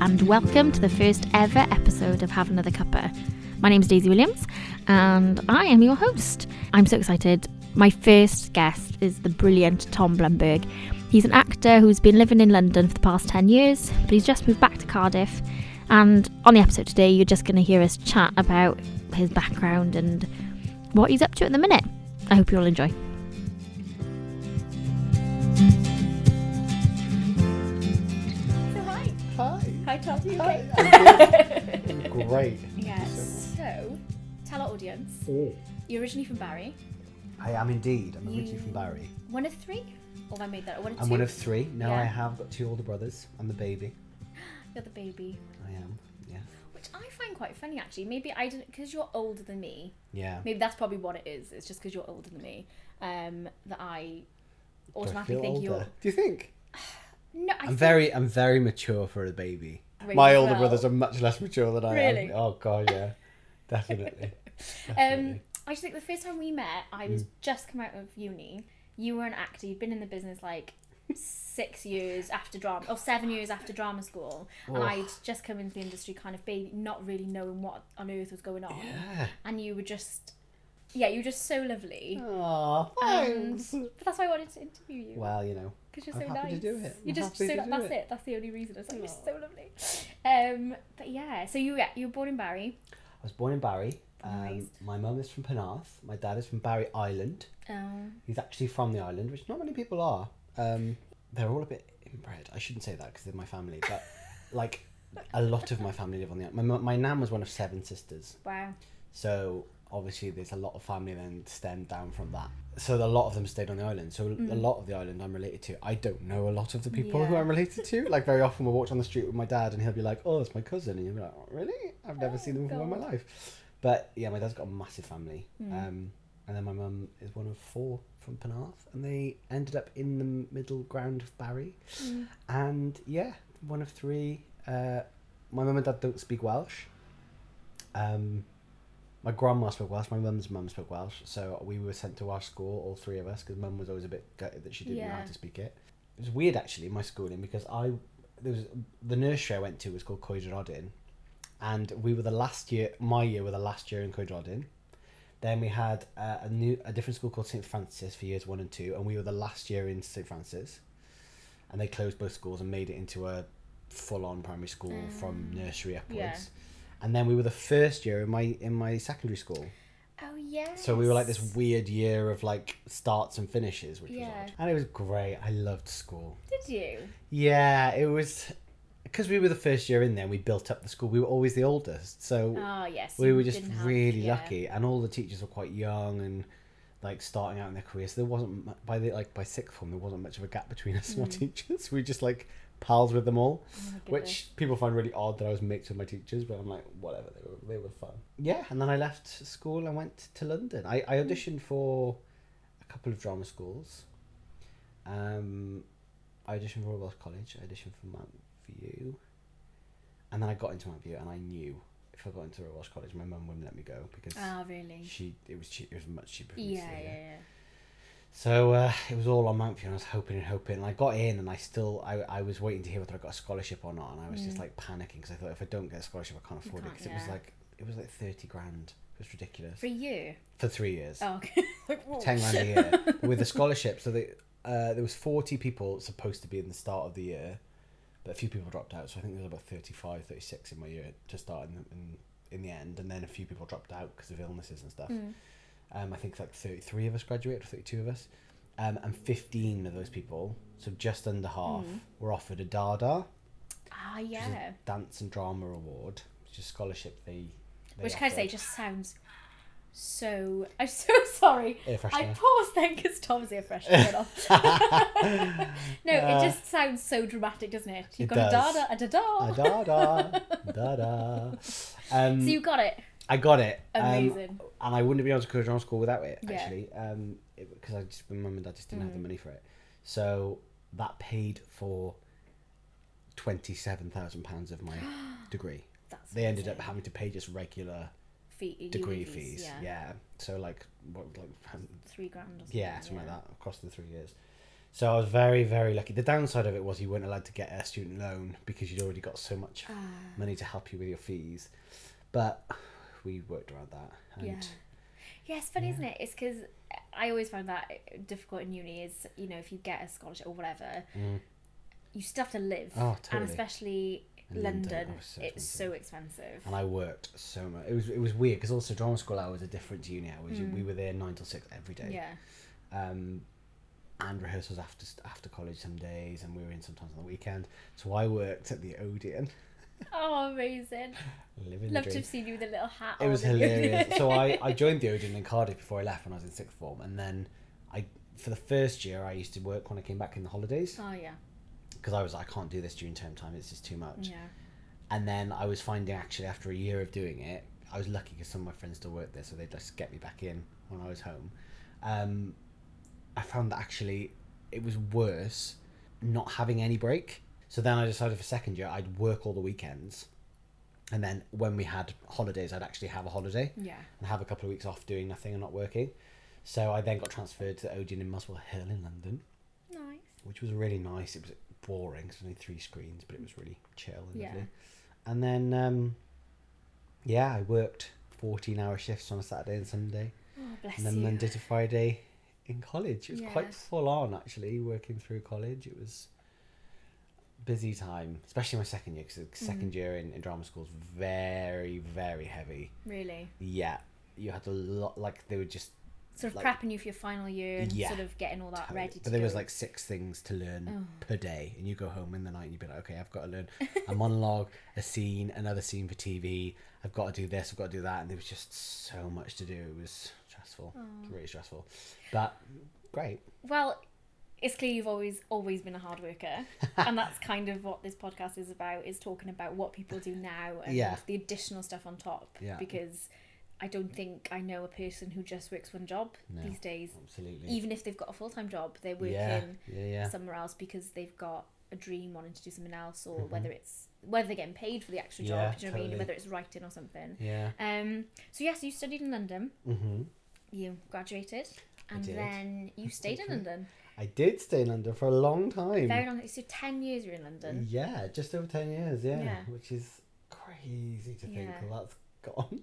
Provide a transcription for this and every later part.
and welcome to the first ever episode of Have Another Cuppa. My name is Daisy Williams, and I am your host. I'm so excited. My first guest is the brilliant Tom Blumberg. He's an actor who's been living in London for the past 10 years, but he's just moved back to Cardiff. And on the episode today, you're just going to hear us chat about his background and what he's up to at the minute. I hope you all enjoy. Hi. hi Tom. You Hi. okay? I'm good. I'm great. Yes. So, tell our audience. You're originally from Barry. I am indeed. I'm originally from Barry. One of three? Or have I made that? One of I'm two? one of three. Now Yeah. I have got two older brothers. I'm the baby. You're the baby. I am. Yeah. Which I find quite funny actually. Maybe I didn't, because you're older than me. Yeah. Maybe that's probably what it is. It's just because you're older than me. Um, that I Do I automatically think older? you're. Do you think? No, I I'm think very I'm very mature for a baby. Raised My older well. brothers are much less mature than I Really? am. Oh god, yeah. Definitely. Um, I just think the first time we met, I Mm. was just come out of uni. You were an actor. You'd been in the business like six years after drama, or seven years after drama school, and. I'd just come into the industry, kind of baby, not really knowing what on earth was going on. yeah. And you were just, yeah, you're just so lovely. Oh, And thanks. but that's why I wanted to interview you. Well, you know. Because you're so I'm happy nice. to do it. You're I'm just happy so to that's it. it. That's the only reason. It's like you're so lovely. Um, but yeah, so you yeah, you were born in Barry. I was born in Barry. Um, my mum is from Penarth. My dad is from Barry Island. Um, He's actually from the island, which not many people are. Um, they're all a bit inbred. I shouldn't say that because they're my family, but like a lot of my family live on the island. My, my nan was one of seven sisters, wow. so obviously there's a lot of family then stemmed down from that. So a lot of them stayed on the island. So a lot of the island I'm related to. I don't know a lot of the people who I'm related to. Like very often we'll walk down the street with my dad and he'll be like, "Oh, it's my cousin," and you'll be like, oh, "Really? I've never Oh, seen them before in my life." But yeah, my dad's got a massive family. Mm. Um, and then my mum is one of four from Penarth, and they ended up in the middle ground of Barry. Mm. And yeah, one of three. Uh, my mum and dad don't speak Welsh. Um, my grandma spoke Welsh. My mum's mum spoke Welsh, so we were sent to Welsh school, all three of us, because mum was always a bit gutted that she didn't know Yeah. how to speak it. It was weird actually my schooling because I there was the nursery I went to was called Coedrodin, and we were the last year. My year were the last year in Coedrodin. Then we had uh, a new a different school called St Francis for years one and two, and we were the last year in St Francis. And they closed both schools and made it into a full on primary school from nursery upwards. And then we were the first year in my in my secondary school. Oh yeah. So we were like this weird year of like starts and finishes, which was Yeah. odd. And it was great. I loved school. Did you? Yeah, it was because we were the first year in there. We built up the school. We were always the oldest, so Oh yes. we were just didn't have- really yeah. lucky. And all the teachers were quite young and like starting out in their career. So there wasn't by the like by sixth form there wasn't much of a gap between us and our mm. teachers. We just like pals with them all. Oh which people find really odd that I was mates with my teachers. But I'm like whatever. They were they were fun. Yeah, and then I left school and went to London. I I auditioned for a couple of drama schools. Um, I auditioned for Royal Welsh College. I auditioned for Mount View, and then I got into Mount View, and I knew if I got into Royal Welsh College, my mum wouldn't let me go because Oh really? she it was cheap, it was much cheaper. For me to Yeah, yeah, yeah. So uh, it was all on Mount View, and I was hoping and hoping, and I got in, and I still I, I was waiting to hear whether I got a scholarship or not, and I was just like panicking because I thought if I don't get a scholarship, I can't afford it Mm. can't, because it was like it was like thirty grand. It was ridiculous For you. for three years. Oh. okay. Like, ten grand a year with a scholarship. So they, uh, there was forty people supposed to be in the start of the year, but a few people dropped out. So I think there was about 35, 36 in my year to start in, in, in the end, and then a few people dropped out because of illnesses and stuff. Mm. Um, I think like thirty three of us graduated, thirty two of us, um, and fifteen of those people, so just under half, Mm. were offered a Dada, Ah yeah. dance and drama award, which is a scholarship they. they Which can I say just sounds so. I'm so sorry. Air I freshener. paused then because Tom's ear fresh went off. no, it just sounds so dramatic, doesn't it? You've It got does. a dada, a dada. A Dada, Dada. Um, so you got it. I got it. Um, and I wouldn't have been able to go to drama school without it, Yeah. actually. Um, because I just, my mum and dad just didn't have Mm. the money for it. So that paid for twenty-seven thousand pounds of my degree. That's They ended up having to pay just regular Fee- degree fees, fees. Yeah. So like, what, like, um, Three grand or something. yeah, something like that across the three years. So I was very, very lucky. The downside of it was you weren't allowed to get a student loan because you'd already got so much Ah, money to help you with your fees. But we worked around that. And yeah. Yeah, it's funny, Yeah. isn't it? It's because I always found that difficult in uni is, you know, if you get a scholarship or whatever, Mm. you still have to live. Oh, And especially In London, London, it's so it's so expensive. And I worked so much. It was it was weird because also drama school hours are different to uni hours. Mm. We were there nine till six every day. Yeah. Um, and rehearsals after after college some days, and we were in sometimes on the weekend. So I worked at the Odeon, Oh, amazing. living Love to have seen you with a little hat It was hilarious. so I, I joined the Odeon in Cardiff before I left when I was in sixth form, and then I for the first year I used to work when I came back in the holidays oh, yeah. because I was like, I can't do this during term time. It's just too much. Yeah. And then I was finding actually after a year of doing it, I was lucky because some of my friends still worked there, so they'd just get me back in when I was home. Um, I found that actually it was worse not having any break. So then I decided for second year I'd work all the weekends, and then when we had holidays, I'd actually have a holiday Yeah. and have a couple of weeks off doing nothing and not working. So I then got transferred to the Odeon in Muswell Hill in London, Nice. which was really nice. It was boring, 'cause only three screens, but it was really chill and Yeah. lovely. And then, um, yeah, I worked 14 hour shifts on a Saturday and Sunday. Oh, bless and then you. Monday to Friday in college. It was Yeah. quite full on, actually, working through college. It was busy time, especially my second year, because the second mm. year in, in drama school is very, very heavy. Really. Yeah, you had a lot, like, they were just Sort of Like- prepping you for your final year and Yeah. sort of getting all that Totally. ready to But there was like six things to learn Oh. per day, and you go home in the night and you'd be like, okay, I've got to learn a monologue, a scene, another scene for TV. I've got to do this, I've got to do that, and there was just so much to do. It was stressful, It was really stressful, but great. Well, it's clear you've always always been a hard worker, and that's kind of what this podcast is about: is talking about what people do now and Yeah. the additional stuff on top. Yeah. Because I don't think I know a person who just works one job No. these days. Absolutely. Even if they've got a full time job, they're working yeah, somewhere else because they've got a dream wanting to do something else, or Mhm. whether it's whether they're getting paid for the extra Yeah, job. Do you know what I mean? Whether it's writing or something. Yeah. Um. So yes, you studied in London. hmm You graduated, and did. then you stayed in. London. I did stay in London for a long time. Very long. So ten years you're in London. Yeah, just over 10 years, yeah. Yeah. Which is crazy to think Yeah. that's gone.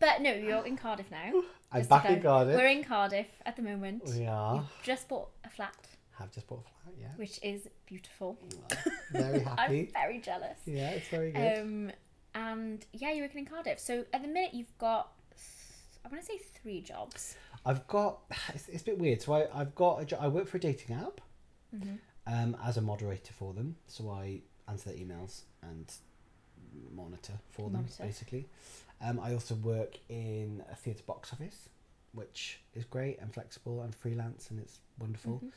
But no, you're in Cardiff now. I'm back in. Cardiff. We're in Cardiff at the moment. We are. You've just bought a flat, Have just bought a flat, yeah. which is beautiful. Very happy. I'm very jealous. Yeah, it's very good. Um, and yeah, you're working in Cardiff. So at the minute, you've got I want to say three jobs. I've got it's, it's a bit weird. So I I've got a jo- I work for a dating app Mhm. um as a moderator for them. So I answer their emails and monitor for them Monitor. basically. Um, I also work in a theatre box office, which is great and flexible and freelance and it's wonderful. Mhm.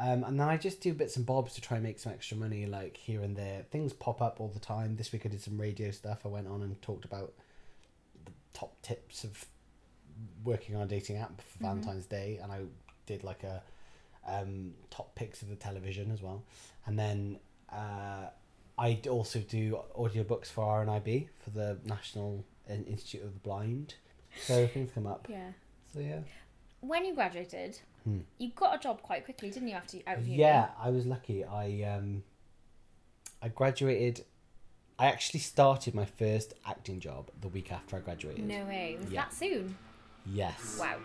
Um, and then I just do bits and bobs to try and make some extra money, like here and there. Things pop up all the time. This week I did some radio stuff. I went on and talked about the top tips of working on a dating app for Mhm. Valentine's Day, and I did like a um, top picks of the television as well. And then uh, I also do audiobooks for RNIB for the National In- Institute of the Blind. So things come up. Yeah. So yeah. When you graduated, Hmm. you got a job quite quickly, didn't you? After out of uni. Yeah, I was lucky. I um, I graduated. I actually started my first acting job the week after I graduated. No way. Was Yeah. that soon? Yes. Wow.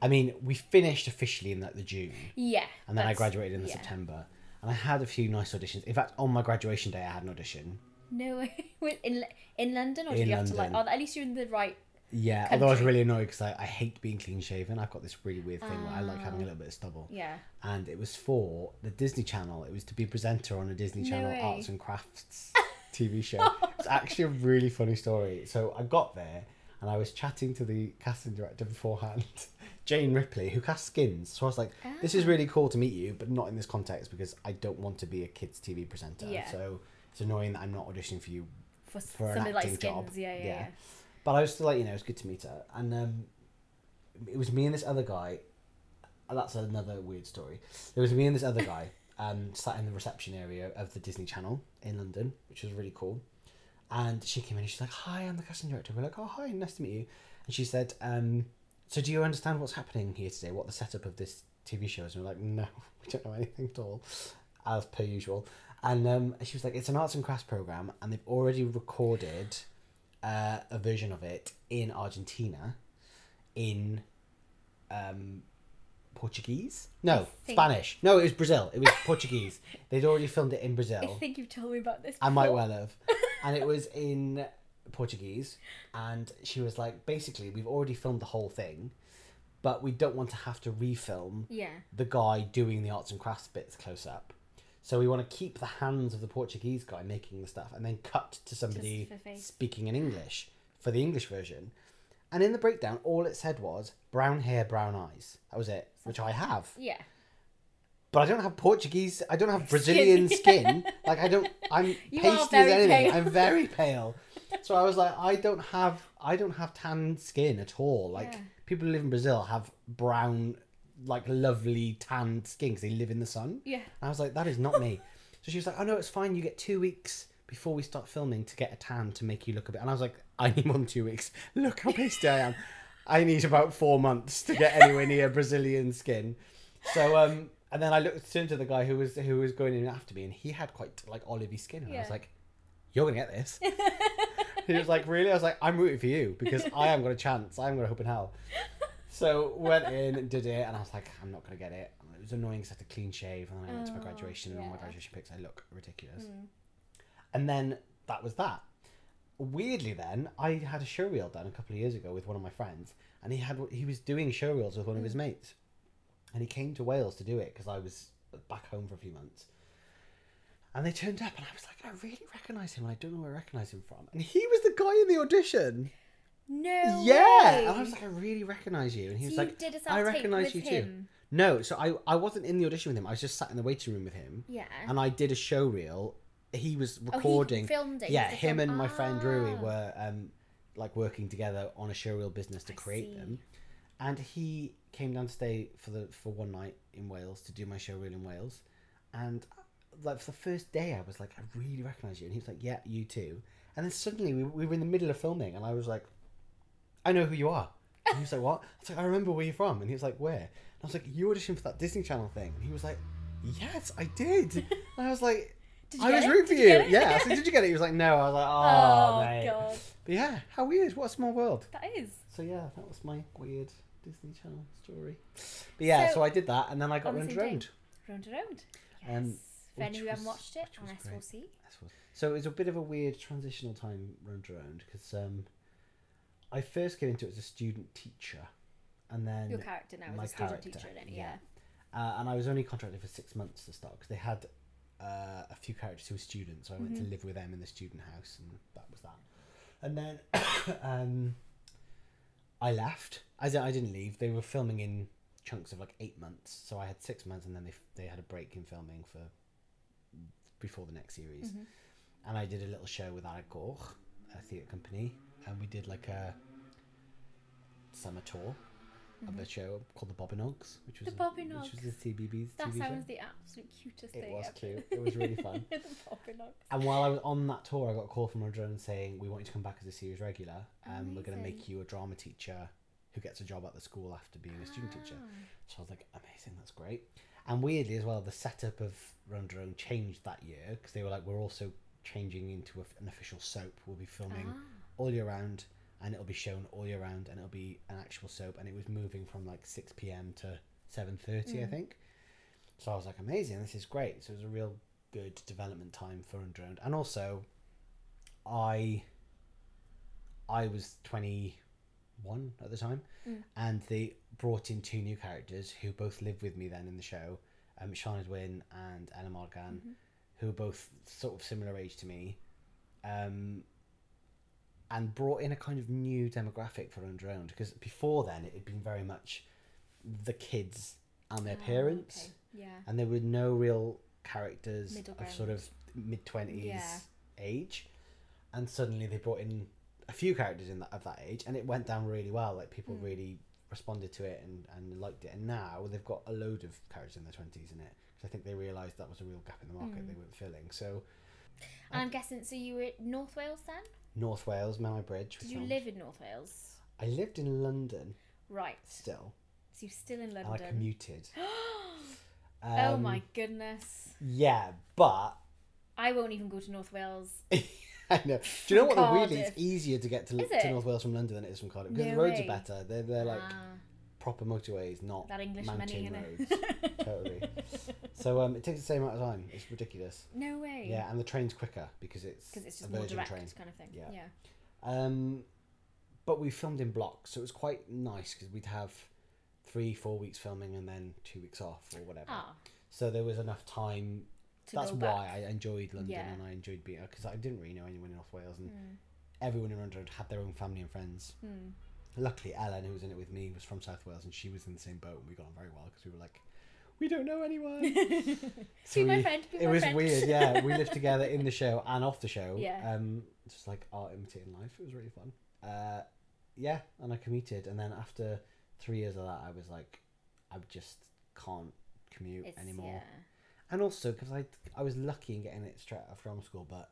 I mean, we finished officially in like the June, Yeah. and then I that's- graduated in the yeah. September. And I had a few nice auditions. In fact, on my graduation day, I had an audition. No way. Wait, in in London, or did In you have to like? London. Oh, at least you're in the right. Yeah, although I was Country. really annoyed because I, I hate being clean shaven. I've got this really weird thing where I like having a little bit of stubble. Yeah. And it was for the Disney Channel. It was to be a presenter on a Disney No Channel way. arts and crafts TV show. It's actually a really funny story. So I got there and I was chatting to the casting director beforehand, Jane Ripley, who cast skins. So I was like, this is Ah. really cool to meet you, but not in this context because I don't want to be a kids' TV presenter. Yeah. So it's annoying that I'm not auditioning for you For, For an something like acting skins. job. Yeah, yeah, Yeah. but I was still like, you know, it's good to meet her. And um, it was me and this other guy. and That's another weird story. It was me and this other guy um, sat in the reception area of the Disney Channel in London, which was really cool. And she came in and she's like, Hi, I'm the casting director. We're like, Oh, hi, nice to meet you. And she said, um, So do you understand what's happening here today? What the setup of this TV shows? And we're like, no, we don't know anything at all, as per usual. And um, she was like, it's an arts and crafts program, and they've already recorded uh, a version of it in Argentina, in um, Portuguese. No, think- Spanish. No, it was Brazil. It was Portuguese. They'd already filmed it in Brazil. I think you've told me about this. I might well have. and it was in Portuguese. And she was like, basically, we've already filmed the whole thing, but we don't want to have to refilm Yeah. the guy doing the arts and crafts bits close up. So we want to keep the hands of the Portuguese guy making the stuff and then cut to somebody speaking in English for the English version. And in the breakdown, all it said was brown hair, brown eyes. That was it, which I have Yeah. But I don't have Portuguese. I don't have Brazilian skin. Like I don't. I'm You pasty as anything. pale. I'm very pale. So I was like, I don't have. I don't have tan skin at all. Like Yeah. people who live in Brazil have brown, like lovely tanned skin because they live in the sun. Yeah. And I was like, that is not me. so she was like, oh no, it's fine. You get two weeks before we start filming to get a tan to make you look a bit. And I was like, I need more than two weeks. Look how pasty I am. I need about four months to get anywhere near Brazilian skin. So um, and then I looked turned to the guy who was who was going in after me, and he had quite like olivey skin, and I was Yeah. like, "You're gonna get this." he was like, "Really?" I was like, "I'm rooting for you because I haven't got a chance. I haven't got a hope in hell." So went in and did it, and I was like, "I'm not gonna get it." It was annoying because I had to clean shave, and then I went to my Oh, graduation, and all my yeah. graduation pics, I look ridiculous. Mm. And then that was that. Weirdly, then I had a show reel done a couple of years ago with one of my friends, and he had he was doing show reels with one of his mates, and he came to Wales to do it because I was back home for a few months. And they turned up, and I was like, I really recognise him, and I don't know where I recognise him from. And he was the guy in the audition. No. yeah, way. and I was like, I really recognise you, and he So was like, I recognise you too. No, so I I wasn't in the audition with him. I was just sat in the waiting room with him, Yeah. and I did a show reel. He was Oh, he recording. filmed it. Yeah, him film- and my friend Rui Ah. were um, like working together on a showreel business to I create see. them, and he came down to stay for the for one night in Wales to do my showreel in Wales, and like for the first day I was like, I really recognise you, and he was like, Yeah, you too, and then suddenly we, we were in the middle of filming, and I was like, I know who you are. And he was like, What? I was like, I remember where you're from, and he was like, Where? And I was like, You auditioned for that Disney Channel thing, and he was like, Yes, I did. and I was like. Did you I was rooting for you. you? Yeah. I said, did you get it? He was like, no. I was like, Oh, oh, mate. god. But yeah, how weird. What a small world. That is. So yeah, that was my weird Disney Channel story. But yeah, so, So- I did that, and then I got On the Round same Round. day. Round and round. Yes. Um, For any which who haven't watched it which on was great. S4C. So it was a bit of a weird transitional time Round Round because um, I first came into it as a student teacher, and then Your character now my is a student character, teacher in it. yeah. Yeah. uh, and I was only contracted for six months to start because they had uh, a few characters who were students, so I went to Mhm. live with them in the student house, and that was that. And then um, I left. As I didn't leave. They were filming in chunks of like eight months, so I had six months, and then they they had a break in filming for before the next series. Mhm. And I did a little show with Arad Goch, a theatre company, and we did like a summer tour of a show called the Bobinogs, which was Mm-hmm. The a- which was Bobinogs. the CBeebies That TV sounds show. the absolute cutest It thing It was ever. cute. It was really fun. the Bobinogs. And while I was on that tour, I got a call from a drone saying, "We want you to come back as a series regular, and we're going to make you a drama teacher who gets a job at the school after being a student teacher." Ah. So I was like, "Amazing, that's great." And weirdly as well, the setup of Rownd a Rownd changed that year because they were like, "We're also changing into a, an official soap. We'll be filming Ah. all year round." And it'll be shown all year round, and it'll be an actual soap, and it was moving from like six p.m. to seven thirty, I Mm. think. So I was like, amazing, this is great. So it was a real good development time for Rownd a Rownd. And also, I I was 21 at the time, Mm. and they brought in two new characters who both lived with me then in the show, um, Shauna Wynn and Anna Morgan, Mhm. who were both sort of similar age to me, um, and brought in a kind of new demographic for Rownd a Rownd because before then it had been very much the kids and their Ah, parents okay. Yeah. and there were no real characters of sort of mid twenties Yeah. age, and suddenly they brought in a few characters in that of that age, and it went down really well. Like people Mm. really responded to it and, and liked it, and now they've got a load of characters in their twenties in it because I think they realised that was a real gap in the market Mm. they weren't filling. So And I'm guessing, so you were at North Wales then? North Wales, Menai Bridge. Did you filmed. live in North Wales? I lived in London Right. still. So you're still in and I London. commuted. oh Um, my goodness. Yeah, but I won't even go to North Wales. I know. Do you know what the weirdly? Cardiff. It's easier to get to, Is to it? North Wales from London than it is from Cardiff because No the roads way. are better. They're they're like Ah, proper motorways, not that English mountain money, roads. totally. So um, it takes the same amount of time. It's ridiculous. no way. Yeah, and the train's quicker because it's Because it's a just more direct train. kind of thing. Yeah. Yeah. Um, but we filmed in blocks, so it was quite nice because we'd have three, four weeks filming and then two weeks off or whatever. Ah, So there was enough time. to That's why. I enjoyed London Yeah. and I enjoyed being because I didn't really know anyone in North Wales and Mm. everyone in London had their own family and friends. Mm. Luckily, Ellen, who was in it with me, was from South Wales and she was in the same boat and we got on very well because we were like, we don't know anyone. So Be my friend, be it my was friend. weird, yeah. We lived together in the show and off the show. Yeah. Um, just like art imitating life. It was really fun. Uh, yeah, and I commuted, and then after three years of that, I was like, I just can't commute It's, anymore. yeah. And also because I I was lucky in getting it straight after drama school, but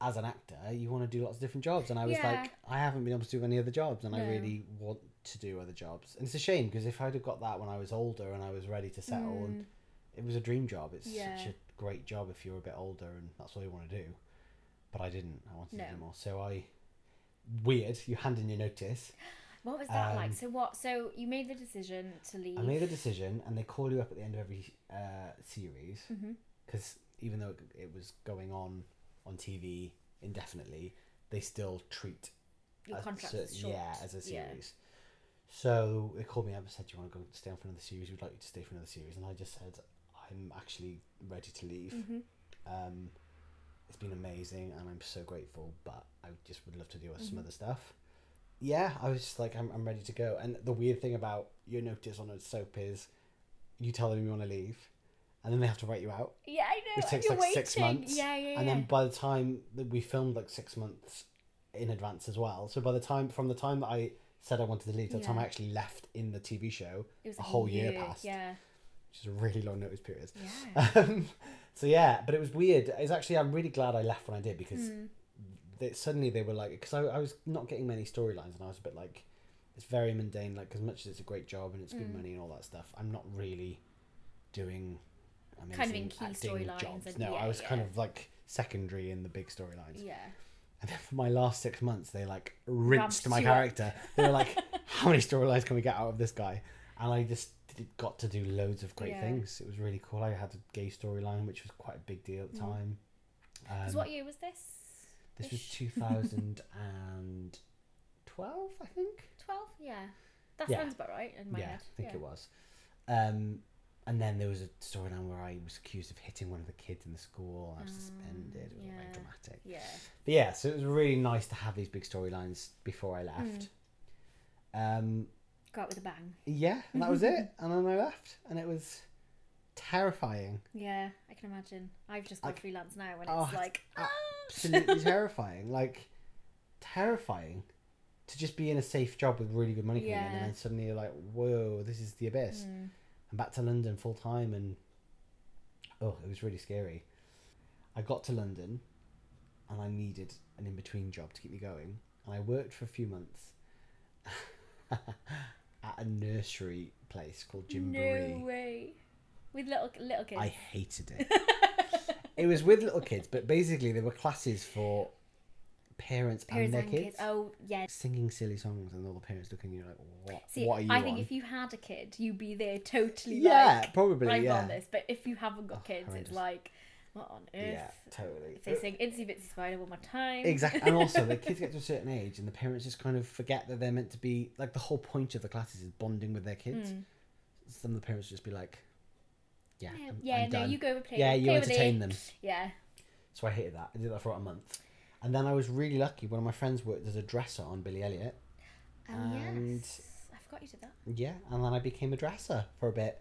as an actor, you want to do lots of different jobs, and I was Yeah. like, I haven't been able to do any other jobs, and I really want to do other jobs. And it's a shame because if I'd have got that when I was older and I was ready to settle, and Mm. it was a dream job. It's Yeah. such a great job if you're a bit older and that's all you want to do. But I didn't. I wanted to do more. So I weird. You hand in your notice. What was that like? Um, So what? So you made the decision to leave. I made a decision, and they call you up at the end of every uh, series because even though it, it was going on on TV indefinitely, they still treat Your contract short. yeah as a Yeah. series. So they called me up and said, "Do you want to go stay on for another series? We'd like you to stay for another series." And I just said, "I'm actually ready to leave." Mhm. Um, it's been amazing, and I'm so grateful. But I just would love to do some Mhm. other stuff. Yeah, I was just like, I'm, I'm ready to go. And the weird thing about your notice on a soap is, you tell them you want to leave, and then they have to write you out. Yeah, I know. Which takes like six months, Yeah, yeah, yeah. And then by the time that we filmed like six months in advance as well. So by the time from the time that I said I wanted to leave to the time I actually left in the TV show, it was a whole year passed. Yeah. which is a really long notice period. Yeah. Um, so yeah, but it was weird. It's actually I'm really glad I left when I did because Mm. they, suddenly they were like because I, I was not getting many storylines and I was a bit like it's very mundane. Like as much as it's a great job and it's good Mm. money and all that stuff, I'm not really doing amazing Kind of in key storylines no, yeah, I was kind of like secondary in the big storylines. Yeah. And then for my last six months, they like rinsed Ramped my character. They were like, "How many storylines can we get out of this guy?" And I just did, got to do loads of great Yeah. things. It was really cool. I had a gay storyline, which was quite a big deal at the time. time. Um, what year was this? this was 2012, I think. Twelve. Yeah. That Yeah. sounds about right in my yeah, head. I think yeah. it was. Um, and then there was a storyline where I was accused of hitting one of the kids in the school. and I was suspended. It was yeah. very dramatic. Yeah. But yeah, so it was really nice to have these big storylines before I left. Mm. Um, Go out with a bang. yeah, and that was it. And then I left, and it was terrifying, Yeah, I can imagine. I've just got Like- freelance now, and it's Oh, it's like, absolutely terrifying. Like terrifying to just be in a safe job with really good money coming in, and then suddenly you're like, whoa, this is the abyss. Mm. I'm back to London full time, and oh, it was really scary. I got to London, and I needed an in between job to keep me going, and I worked for a few months at a nursery place called Gymboree. No way. With little little kids. I hated it. it was with little kids, but basically there were classes for parents, Parents and their and kids, kids. Oh yeah. singing silly songs, and all the parents looking at you like, "What? See, what are you I think if you had a kid, you'd be there totally. yeah, like, probably. I'm yeah, on this. But if you haven't got Oh, kids, horrendous. it's like, what on earth? yeah, totally. If they sing Itsy Bitsy Spider one more time. Exactly, and also the kids get to a certain age, and the parents just kind of forget that they're meant to be like the whole point of the classes is bonding with their kids. Mm. Some of the parents just be like, "Yeah, Yeah, I'm, yeah I'm no, done." you go and play. yeah, you play entertain them." Yeah. So I hated that. I did that for about a month, and then I was really lucky. One of my friends worked as a dresser on Billy Elliot. Oh And- yes. I forgot you did that. Yeah, and then I became a dresser for a bit.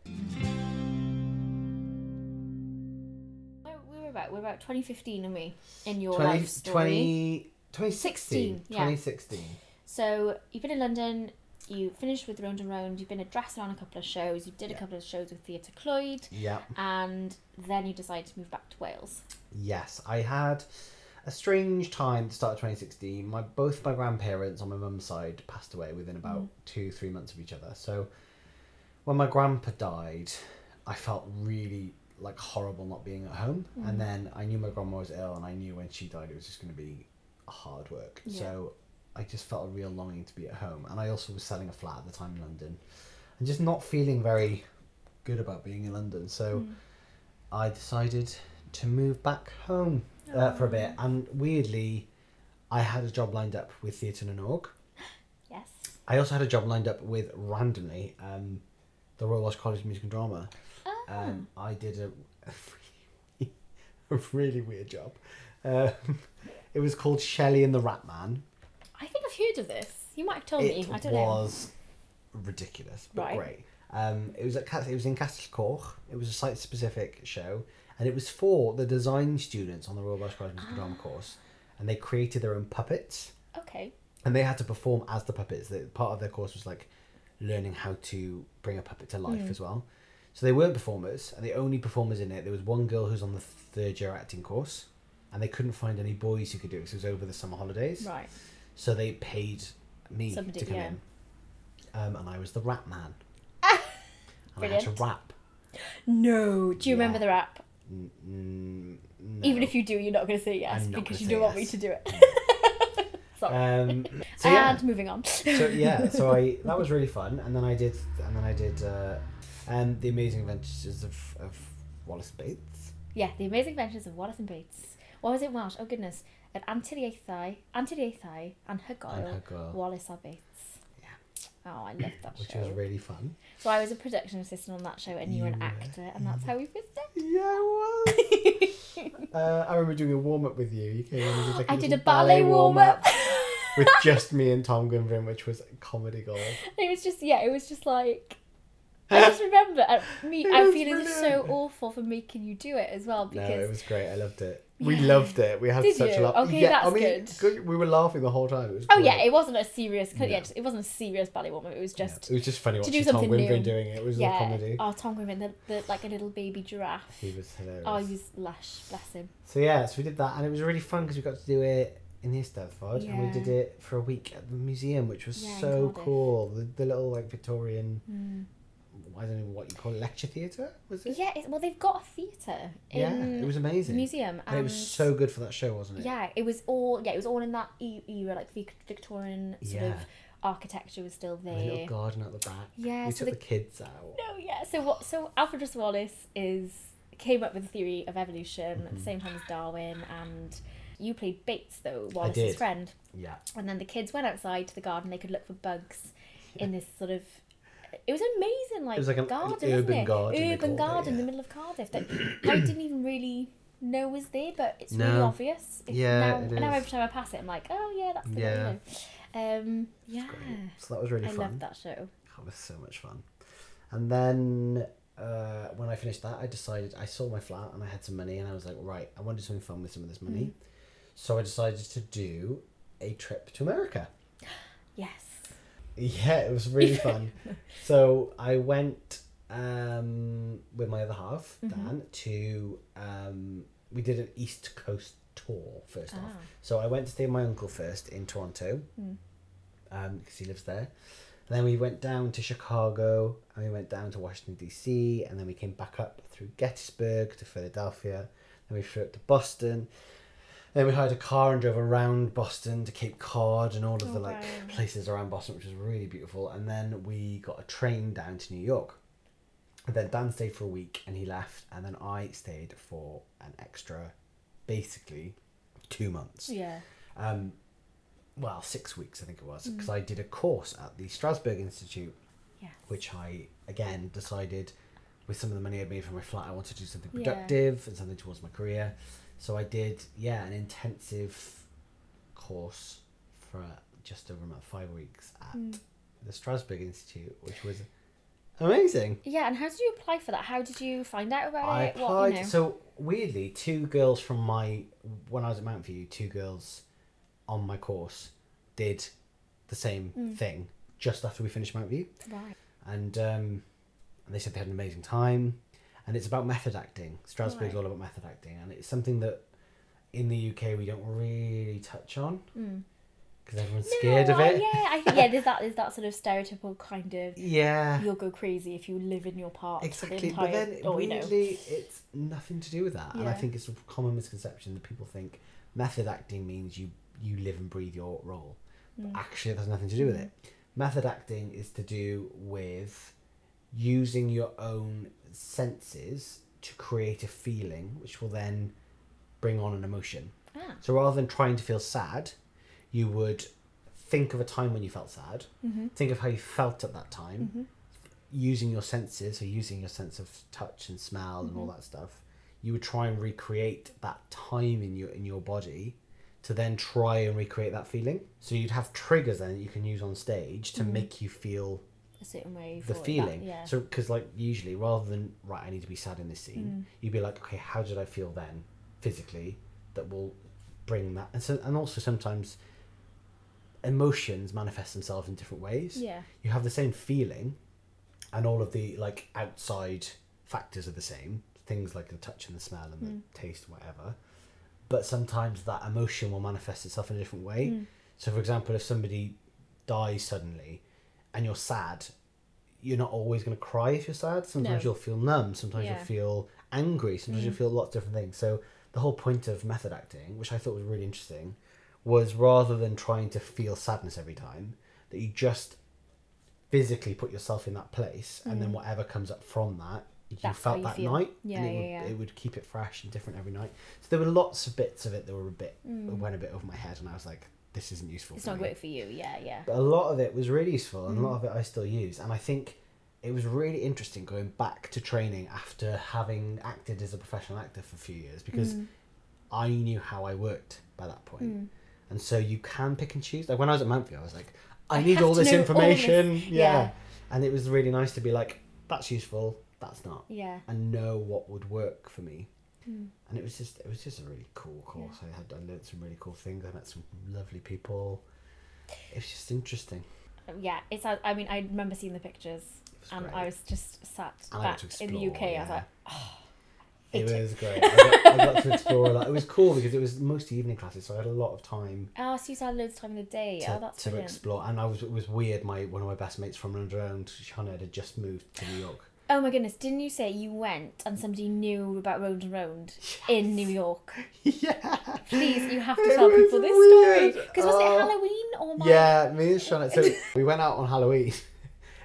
We were about? We're about 2015 and me in your 20, life story. 20, 2016. 16, yeah. 2016. So you've been in London. You finished with Round and Round. You've been a dresser on a couple of shows. You did a couple of shows with Theatre Clwyd, Yeah. and then you decided to move back to Wales. Yes, I had a strange time, to start 2016. My both my grandparents on my mum's side passed away within about Mm. two, three months of each other. So when my grandpa died, I felt really like horrible not being at home. Mm. And then I knew my grandma was ill, and I knew when she died, it was just going to be hard work. Yeah. So I just felt a real longing to be at home. And I also was selling a flat at the time in London, and just not feeling very good about being in London. So Mm. I decided to move back home uh, for a bit. Oh. And weirdly, I had a job lined up with Theatr na nÓg. Yes. I also had a job lined up with randomly um, the Royal Welsh College of Music and Drama. Ah. Um, I did a, a, really, a really weird job. Um, it was called Shelley and the Rat Man. I think I've heard of this. You might have told It me. I don't know. was ridiculous, but Right. great. Um, it was at it was in Castle Coch. It was a site specific show, and it was for the design students on the Royal Welsh College of Music Ah. Drama course, and they created their own puppets, Okay. and they had to perform as the puppets. The, part of their course was like learning how to bring a puppet to life Mm. as well. So they weren't performers, and the only performers in it, there was one girl who's on the third year acting course, and they couldn't find any boys who could do it. 'cause it was over the summer holidays. Right. So they paid me Somebody- to come yeah. in. Um, and I was the rap man. and I had Brilliant. to rap. No. Do you remember Yeah. the rap? N- n- Even if you do, you're not going to say yes because you don't want me to do it. Sorry. Um, so yeah, and moving on. so yeah, so I that was really fun, and then I did, and then I did, uh, um, the Amazing Adventures of, of Wallace Bates. yeah, The Amazing Adventures of Wallace and Bates. What was it Welsh? Oh goodness. At Anturiaethau, Anturiaethau and Hygoel, And Hygoel. Wallace a Bates. Oh, I loved that show. Which show. was really fun. So I was a production assistant on that show and you were an actor and that's how we met. Yeah, it was. uh, I remember doing a warm up with you. You came in and did like I did a little ballet warm up. with just me and Tom Grimvin, which was comedy gold. it was just yeah, it was just like I just remember uh, me. It I'm was feeling so brilliant. awful for making you do it as well No, because it was great. I loved it. We Yeah. loved it. We had Did such you? a laugh. Okay, yeah, I mean, good. We were laughing the whole time. It was oh great. yeah, it wasn't a serious. Yeah, No. it wasn't a serious ballet woman. It was Yeah, just It was just funny to do Tom something Grimvin new. doing it. It was yeah. all comedy. Oh, Tom Griffin, the, the like a little baby giraffe. He was hilarious. Oh, he was lush. Bless him. So yeah, so we did that, and it was really fun because we got to do it in Eisteddfod, and we did it for a week at the museum, which was Yeah, so cool. The, the little like Victorian, Mm. I don't know what you call it, lecture theatre, was it? Yeah, it, well, they've got a theatre in Yeah, it was amazing. museum, and it was so good for that show, wasn't it? Yeah, it was all yeah, it was all in that era, like Vic- Victorian sort Yeah. of architecture was still And a little garden at the back. Yeah, we so took the the kids out. no, yeah. So what? So Alfred Russel Wallace is came up with the theory of evolution at the Mhm. same time as Darwin, and you played Bates though, Wallace's friend, Yeah, and then the kids went outside to the garden. They could look for bugs in this sort of. It was amazing, like, it was like an- an garden, wasn't urban it? garden, urban called it, garden in the middle of Cardiff that I didn't even really know was there, but it's really obvious. If Yeah, now, now every time I pass it, I'm like, oh yeah, that's the Yeah. one. You know. Um, yeah. So that was really I fun. loved that show. That was so much fun. And then uh, when I finished that, I decided I sold my flat and I had some money, and I was like, right, I want to do something fun with some of this money. Mm. So I decided to do a trip to America. Yes. Yeah, it was really fun. So I went um, with my other half, Mhm. Dan, to um, we did an East Coast tour first off. Ah. So I went to stay with my uncle first in Toronto, Mm. um, because he lives there. then we went down to Chicago, and we went down to Washington D.C., and then we came back up through Gettysburg to Philadelphia. Then we flew up to Boston. Then we hired a car and drove around Boston to Cape Cod and all of the Oh, like wow. places around Boston, which was really beautiful. And then we got a train down to New York. And then Dan stayed for a week and he left, and then I stayed for an extra, basically, two months. Yeah. Um, well, six weeks I think it was, Mm. because I did a course at the Strasberg Institute, Yes. which I again decided with some of the money I'd made from my flat, I wanted to do something Yeah. productive and something towards my career. So I did, yeah, an intensive course for just over about five weeks at Mm. the Strasberg Institute, which was amazing. Yeah, and how did you apply for that? How did you find out about it? I it? applied. What, you know? So weirdly, two girls from my when I was at Mount View, two girls on my course did the same Mm. thing just after we finished Mount View, Right. and um, and they said they had an amazing time, and it's about method acting. Strasberg's Right. all about method acting, and it's something that in the UK we don't really touch on Mm. because everyone's scared of it. Yeah, I think yeah. There's that. There's that sort of stereotypical kind of. Yeah. You'll go crazy if you live in your part. Exactly, the entire. but then or, you know. it's nothing to do with that, and I think it's a common misconception that people think method acting means you you live and breathe your role. But Mm. actually, it has nothing to do with it. Method acting is to do with using your own senses to create a feeling, which will then bring on an emotion. Ah. So rather than trying to feel sad, you would think of a time when you felt sad. Mhm. Think of how you felt at that time Mhm. using your senses, so using your sense of touch and smell and all that stuff, you would try and recreate that time in your in your body to then try and recreate that feeling. So you'd have triggers then that you can use on stage to make you feel A certain way. the feeling. That, yeah. So because like usually rather than right, I need to be sad in this scene, Mm. you'd be like, okay, how did I feel then physically that will bring that and so and also sometimes emotions manifest themselves in different ways yeah. you have the same feeling and all of the like outside factors are the same things like the touch and the smell and Mm. the taste whatever but sometimes that emotion will manifest itself in a different way Mm. so for example if somebody dies suddenly and you're sad you're not always going to cry if you're sad sometimes No. you'll feel numb sometimes Yeah. you'll feel angry sometimes you'll Mm. feel lots of different things so the whole point of method acting which i thought was really interesting was rather than trying to feel sadness every time that you just physically put yourself in that place and then Mm. whatever comes up from that you That's felt you that feel. night Yeah, and it yeah, would, yeah. it would keep it fresh and different every night so there were lots of bits of it that were a bit Mm. went a bit over my head and i was like this isn't useful It's not me great for you. Yeah, yeah. but a lot of it was really useful and a Mm. lot of it i still use and i think it was really interesting going back to training after having acted as a professional actor for a few years because Mm. I knew how I worked by that point. Mm. And so you can pick and choose. Like when I was at Mount View, I was like, I, I need all this know all this. information. Yeah. Yeah. And it was really nice to be like, that's useful, that's not. Yeah. And know what would work for me. Mm. And it was just it was just a really cool course. I had I learned some really cool things. I met some lovely people. It was just interesting. Yeah. It's. I mean, I remember seeing the pictures, and great. I was just sat I back to in the UK. explore, I was like, oh, it it. was great. I got, I got to explore a lot. It was cool because it was mostly evening classes, so I had a lot of time oh, so you had loads of time in the day. to, oh, that's to brilliant. explore. And I was it was weird. My one of my best mates from Rownd a Rownd, Sinead, had just moved to New York. Oh my goodness! Didn't you say you went and somebody knew about Rownd a Rownd in New York? yeah. Please, you have to It tell people this weird. story. Because was Oh. it Halloween or my? Yeah, me and Sinead. So we went out on Halloween.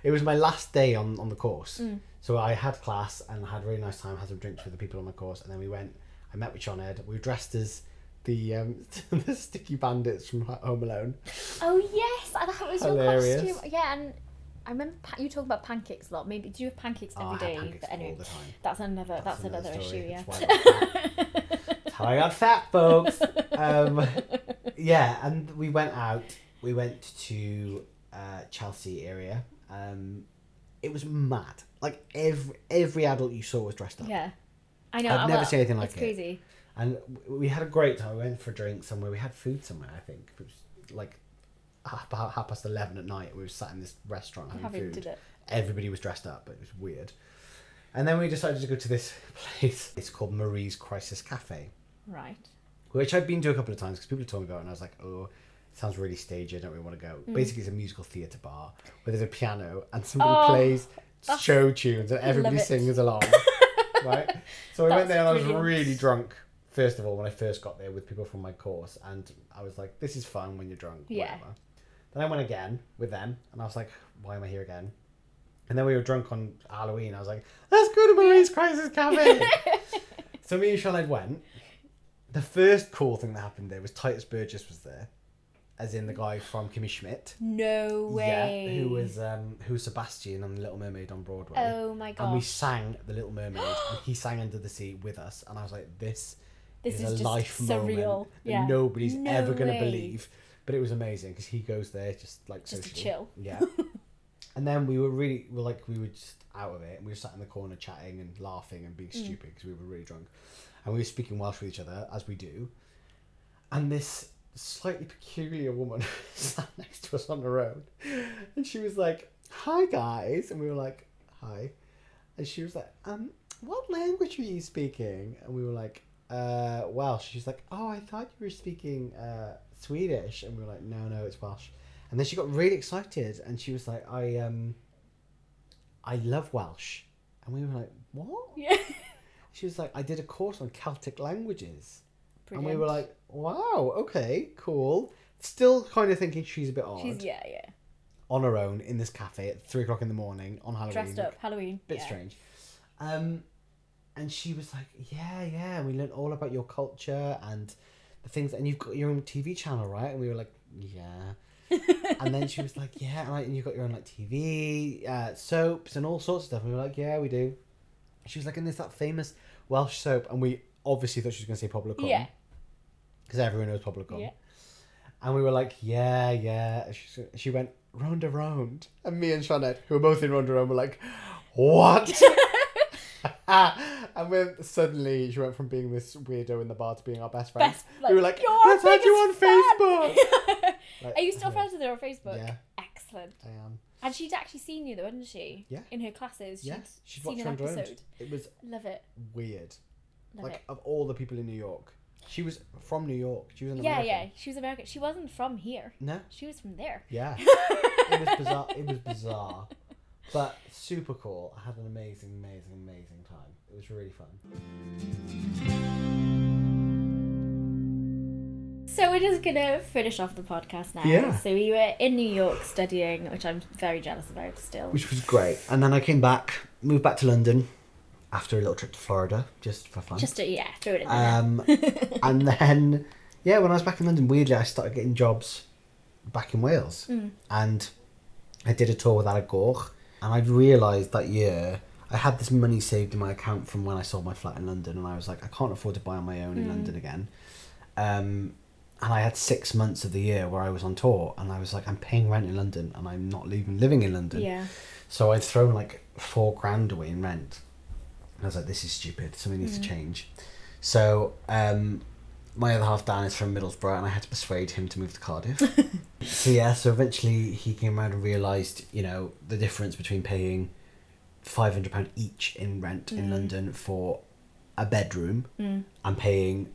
It was my last day on, on the course. Mm. So I had class and had a really nice time, had some drinks with the people on the course, and then we went. I met with Sinead. We were dressed as the um, the sticky bandits from Home Alone. Oh yes, it was Hilarious. your costume. Yeah, and I remember pa- you talk about pancakes a lot. Maybe do you have pancakes Oh, every day? pancakes But anyway, all the time. that's another that's, another, story. issue. Yeah. That's I got fat. How I got fat, folks. Um, yeah, and we went out. We went to uh, Chelsea area. Um, it was mad. Like every every adult you saw was dressed up. yeah. I know. I've never well, seen anything like it's it. crazy. And we had a great time. We went for drinks somewhere. We had food somewhere. I think it was like about half past eleven at night. We were sat in this restaurant having Having food. Everybody was dressed up. But it was weird. And then we decided to go to this place. It's called Marie's Crisis Cafe, Right. which I've been to a couple of times because people have told me about it, and I was like, oh, sounds really stagey. I don't really want to go. Mm. Basically, it's a musical theatre bar where there's a piano and somebody Oh, plays show tunes and everybody sings along. right? So I went there and I was really drunk. First of all, when I first got there with people from my course, and I was like, "This is fun when you're drunk." Yeah. Whatever. Then I went again with them, and I was like, "Why am I here again?" And then we were drunk on Halloween. I was like, "Let's go to Marie's Crisis Cafe." so me and Charlotte went. The first cool thing that happened there was Tituss Burgess was there, as in the guy from Kimmy Schmidt. No way. Yeah, who was um who was Sebastian on The Little Mermaid on Broadway. Oh my god. And we sang The Little Mermaid, and he sang Under the Sea with us, and I was like, "This, This is, is a just life surreal. moment that Yeah. nobody's No ever going to believe." But it was amazing because he goes there just like Just to chill. Yeah. and then we were really, we were like, we were just out of it, and we were sat in the corner chatting and laughing and being Mm. stupid because we were really drunk, and we were speaking Welsh with each other as we do, and this slightly peculiar woman sat next to us on the road, and she was like, "Hi guys," and we were like, "Hi," and she was like, "Um, what language are you speaking?" And we were like, uh, Welsh. She's like, oh, I thought you were speaking uh, Swedish, and we were like, no, no, it's Welsh. And then she got really excited, and she was like, I um, I love Welsh, and we were like, what? Yeah. She was like, I did a course on Celtic languages, Brilliant. and we were like, wow, okay, cool. Still kind of thinking she's a bit odd She's yeah, yeah. on her own in this cafe at three o'clock in the morning on Halloween. Dressed up, Halloween. bit yeah. strange. Um, and she was like, "Yeah, yeah, we learned all about your culture and the things, and you've got your own TV channel, right?" And we were like, "Yeah." and then she was like, "Yeah, and, like, and you've got your own like TV, uh, soaps, and all sorts of stuff." And we were like, "Yeah, we do." She was like, "And there's that famous Welsh soap," and we obviously thought she was going to say Pobol y Cwm. Yeah. Because everyone knows Pobol y Cwm. Yeah. And we were like, yeah, yeah. She, she went, Rownd a Rownd. And me and Shawnette, who were both in Rownd a Rownd, were like, what? and then suddenly she went from being this weirdo in the bar to being our best friend. Best, we were like, "You're our let's add you on biggest fan." Facebook. Like, Are you still yeah, friends with her on Facebook? Yeah. Excellent. I am. And she'd actually seen you though, hadn't she? Yeah. In her classes. Yeah, She'd she'd seen watched an Rownd a Rownd. episode. It was Love it. weird. Love like, it. of all the people in New York, she was from New York. She was an Yeah, American. yeah. She was American. She wasn't from here. No, She was from there. Yeah. it was bizarre. It was bizarre, but super cool. I had an amazing, amazing, amazing time. It was really fun. So we're just gonna finish off the podcast now. Yeah. So we were in New York studying, which I'm very jealous about still. Which was great. And then I came back, moved back to London after a little trip to Florida, just for fun. Just to yeah, throw it in there. um, and then yeah, when I was back in London, weirdly I started getting jobs back in Wales, Mm. and I did a tour with Arad Goch, and I'd realised that year. I had this money saved in my account from when I sold my flat in London, and I was like, I can't afford to buy on my own in Mm. London again. Um, and I had six months of the year where I was on tour, and I was like, I'm paying rent in London, and I'm not even living in London. yeah. So I'd thrown like four grand away in rent. And I was like, this is stupid. Something needs Mm. to change. So um, my other half, Dan, is from Middlesbrough, and I had to persuade him to move to Cardiff. so yeah, so eventually he came around and realised, you know, the difference between paying £500 each in rent in Mm. London for a bedroom Mm. and paying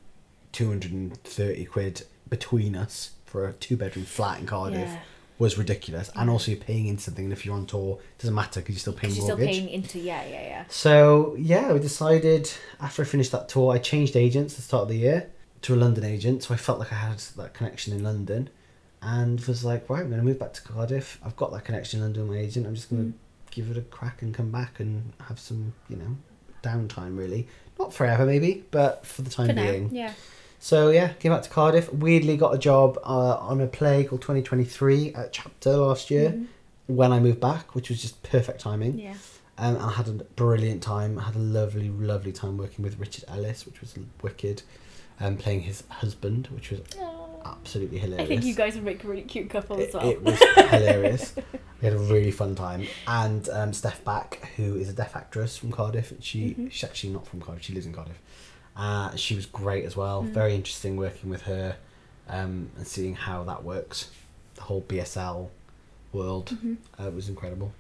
230 quid between us for a two bedroom flat in Cardiff Yeah. was ridiculous. And also, you're paying into something, and if you're on tour, it doesn't matter because you're still paying you're mortgage. still paying into yeah, yeah, yeah. So yeah, we decided after I finished that tour, I changed agents at the start of the year to a London agent, so I felt like I had that connection in London, and was like, right, I'm going to move back to Cardiff. I've got that connection in London with my agent. I'm just going to Mm. give it a crack and come back and have some, you know, downtime. Really, not forever maybe, but for the time For now, being. yeah. So yeah, came back to Cardiff. Weirdly, got a job uh, on a play called 2023 at Chapter last year Mhm. when I moved back, which was just perfect timing. Yeah. Um, and I had a brilliant time. I had a lovely, lovely time working with Richard Ellis, which was wicked. Um, playing his husband, which was absolutely hilarious. I think you guys would make a really cute couple it, as well. it was hilarious. We had a really fun time. And um, Steph Back, who is a deaf actress from Cardiff, she Mhm. she's actually not from Cardiff. She lives in Cardiff. Uh, she was great as well. Mm. Very interesting working with her um, and seeing how that works. The whole BSL world Mhm. uh, was incredible.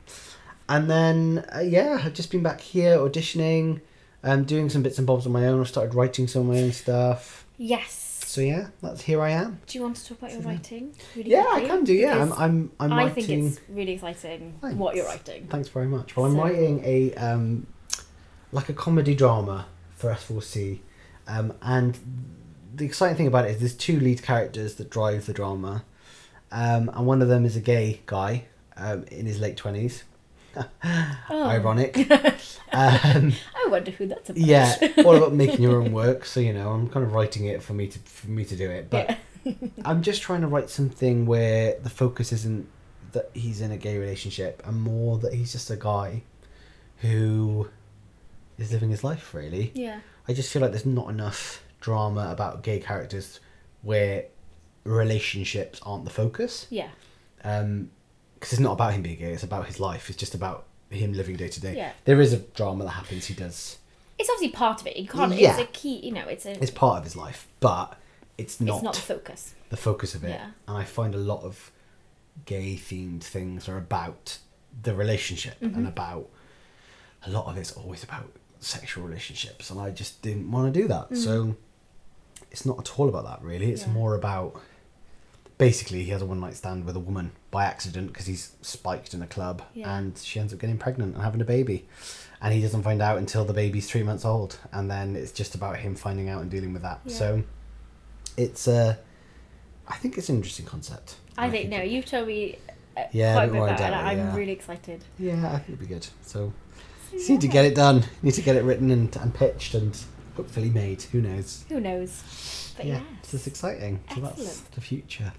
And then, uh, yeah, I've just been back here auditioning, um, doing some bits and bobs on my own. I started writing some of my own stuff. Yes. So yeah, that's here I am. Do you want to talk about your So- writing? Really yeah, I can do. Yeah, I'm. I'm. I'm I writing. think it's really exciting what you're writing. Thanks very much. Well, I'm writing a um, like a comedy drama for S4C, um, and the exciting thing about it is there's two lead characters that drive the drama, um, and one of them is a gay guy um, in his late twenties. Oh. Ironic. um, I wonder who that's about. yeah, all about making your own work. So you know, I'm kind of writing it for me to for me to do it, but Yeah. I'm just trying to write something where the focus isn't that he's in a gay relationship, and more that he's just a guy who is living his life. Really, yeah. I just feel like there's not enough drama about gay characters where relationships aren't the focus. Yeah. Um, because it's not about him being gay; it's about his life. It's just about him living day to day. Yeah. There is a drama that happens. He does. It's obviously part of it. You can't. Yeah. It's a key. You know, it's a. It's part of his life, but it's not, it's not the focus. the focus of it. Yeah. And I find a lot of gay themed things are about the relationship Mm-hmm. and about a lot of it's always about sexual relationships and I just didn't want to do that. Mm. So it's not at all about that really. It's Yeah. more about basically he has a one night stand with a woman by accident because he's spiked in a club Yeah. and she ends up getting pregnant and having a baby. And he doesn't find out until the baby's three months old, and then it's just about him finding out and dealing with that. Yeah. So, it's a, I think it's an interesting concept. I think no. You've told me uh, Yeah, quite a bit about it. and in-depth, I'm really excited. Yeah, I think it'd be good. So, So, need to get it done. Need to get it written and, and pitched and hopefully made. Who knows? Who knows? But yeah, yes. this is exciting. So that's Excellent. the future.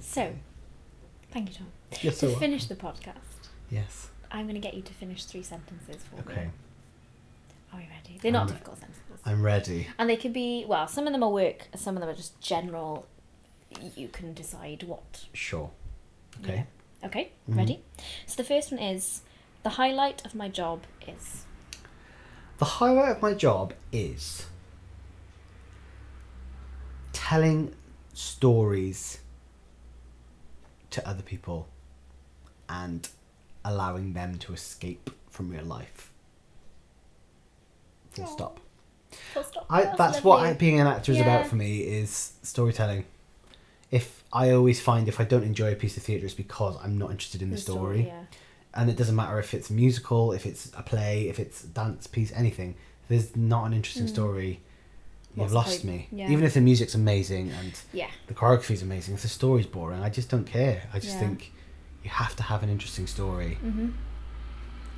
So, thank you, Tom. You're to so finish the podcast, Yes. I'm going to get you to finish three sentences for me. Okay. Are we ready? They're not I'm- difficult sentences. I'm ready. And they could be, well, some of them are work, some of them are just general. You can decide what. Sure. Okay. Okay, Mhm. ready? So the first one is the highlight of my job is. The highlight of my job is telling stories to other people and allowing them to escape from real life. Full stop. Full stop. I, that's what I, being an actor is Yeah. about for me is storytelling. If I always find if I don't enjoy a piece of theatre, it's because I'm not interested in the, story. yeah. And it doesn't matter if it's a musical, if it's a play, if it's a dance piece, anything. If there's not an interesting Mm. story, you've lost point? me. Yeah. Even if the music's amazing and Yeah. the choreography's amazing, if the story's boring, I just don't care. I just Yeah. think you have to have an interesting story, Mm-hmm.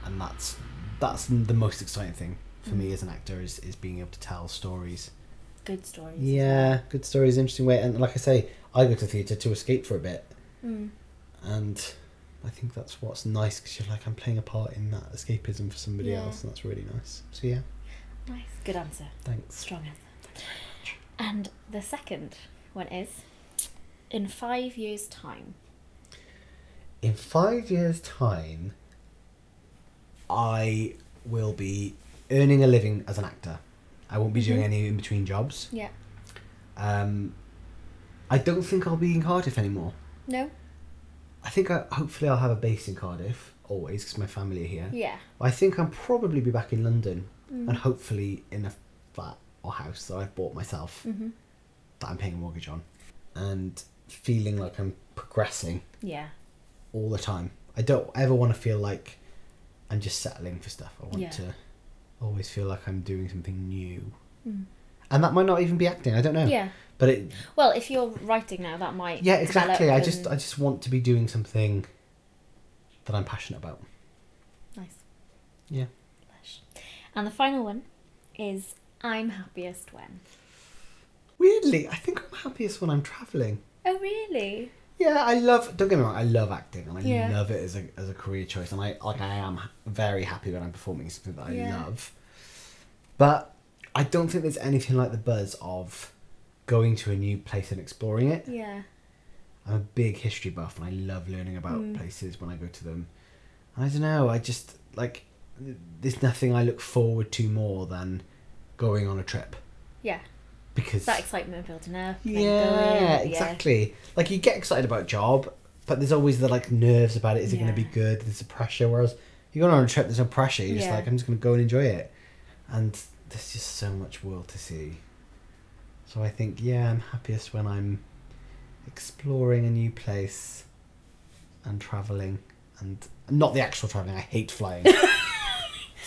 and that's that's the most exciting thing for Mm. me as an actor is is being able to tell stories. Good stories. Yeah, good stories, interesting way, and like I say, I go to theatre to escape for a bit. Mm. and I think that's what's nice because you're like I'm playing a part in that escapism for somebody Yeah. else, and that's really nice. So yeah, Nice. Good answer. thanks. Strong answer. And the second one is in five years' time. In five years' time, I will be earning a living as an actor. I won't be doing Mhm. any in between jobs. Yeah. Um, I don't think I'll be in Cardiff anymore. No? I think I, hopefully I'll have a base in Cardiff always because my family are here. Yeah. I think I'll probably be back in London Mm. and hopefully in a flat or house that I've bought myself Mm-hmm. that I'm paying a mortgage on and feeling like I'm progressing Yeah. all the time. I don't ever want to feel like I'm just settling for stuff. I want Yeah. to always feel like I'm doing something new. Mm. And that might not even be acting, I don't know. Yeah. But it Well, if you're writing now, that might. yeah, exactly. I just and- I just want to be doing something that I'm passionate about. Nice. Yeah. And the final one is I'm happiest when. Weirdly, I think I'm happiest when I'm traveling. Oh, really? Yeah, I love. Don't get me wrong. I love acting, and I Yeah. love it as a as a career choice. And I like I am very happy when I'm performing something that I Yeah. love. But I don't think there's anything like the buzz of going to a new place and exploring it. Yeah. I'm a big history buff, and I love learning about Mm. places when I go to them. And I don't know. I just like. There's nothing I look forward to more than going on a trip Yeah. because that excitement building up. yeah, going, exactly. Like you get excited about a job, but there's always the like nerves about it. Is it going to be good? There's the pressure. Whereas you go on a trip, there's no pressure. You're just like, I'm just going to go and enjoy it. And there's just so much world to see. So I think, yeah, I'm happiest when I'm exploring a new place and traveling, and not the actual traveling. I hate flying.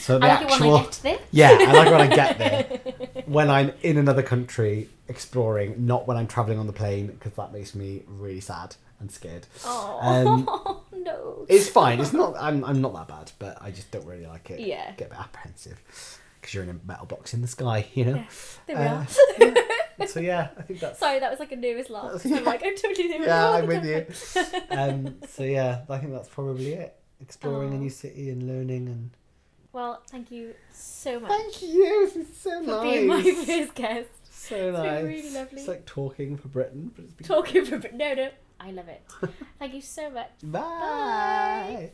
so the I like actual. when I get there. Yeah, I like when I get there. when I'm in another country exploring, not when I'm traveling on the plane, because that makes me really sad and scared. Oh, Um, no. It's fine. It's not. I'm. I'm not that bad, but I just don't really like it. Yeah. Get a bit apprehensive because you're in a metal box in the sky. You know. There we Uh, are. so yeah, I think that's. Sorry, that was like a nervous laugh. Yeah. I'm like, I'm totally nervous. Yeah, I'm with you. Um. So yeah, I think that's probably it. Exploring a new city and learning and. Well, thank you so much Thank you. This is so for nice. being my first guest. So been nice. really lovely. It's like talking for Britain, but it's been Talking for Britain. no, no, I love it. Thank you so much. Bye.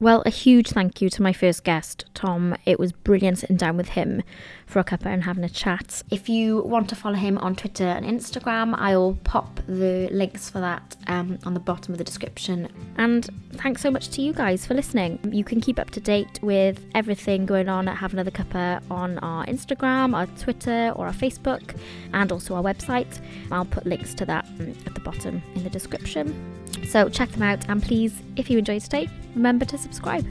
Well, a huge thank you to my first guest, Tom. It was brilliant sitting down with him for a cuppa and having a chat. If you want to follow him on Twitter and Instagram, I'll pop the links for that um, on the bottom of the description. And thanks so much to you guys for listening. You can keep up to date with everything going on at Have Another Cuppa on our Instagram, our Twitter, or our Facebook, and also our website. I'll put links to that um, at the bottom in the description. So check them out, and please, if you enjoyed today, remember to subscribe.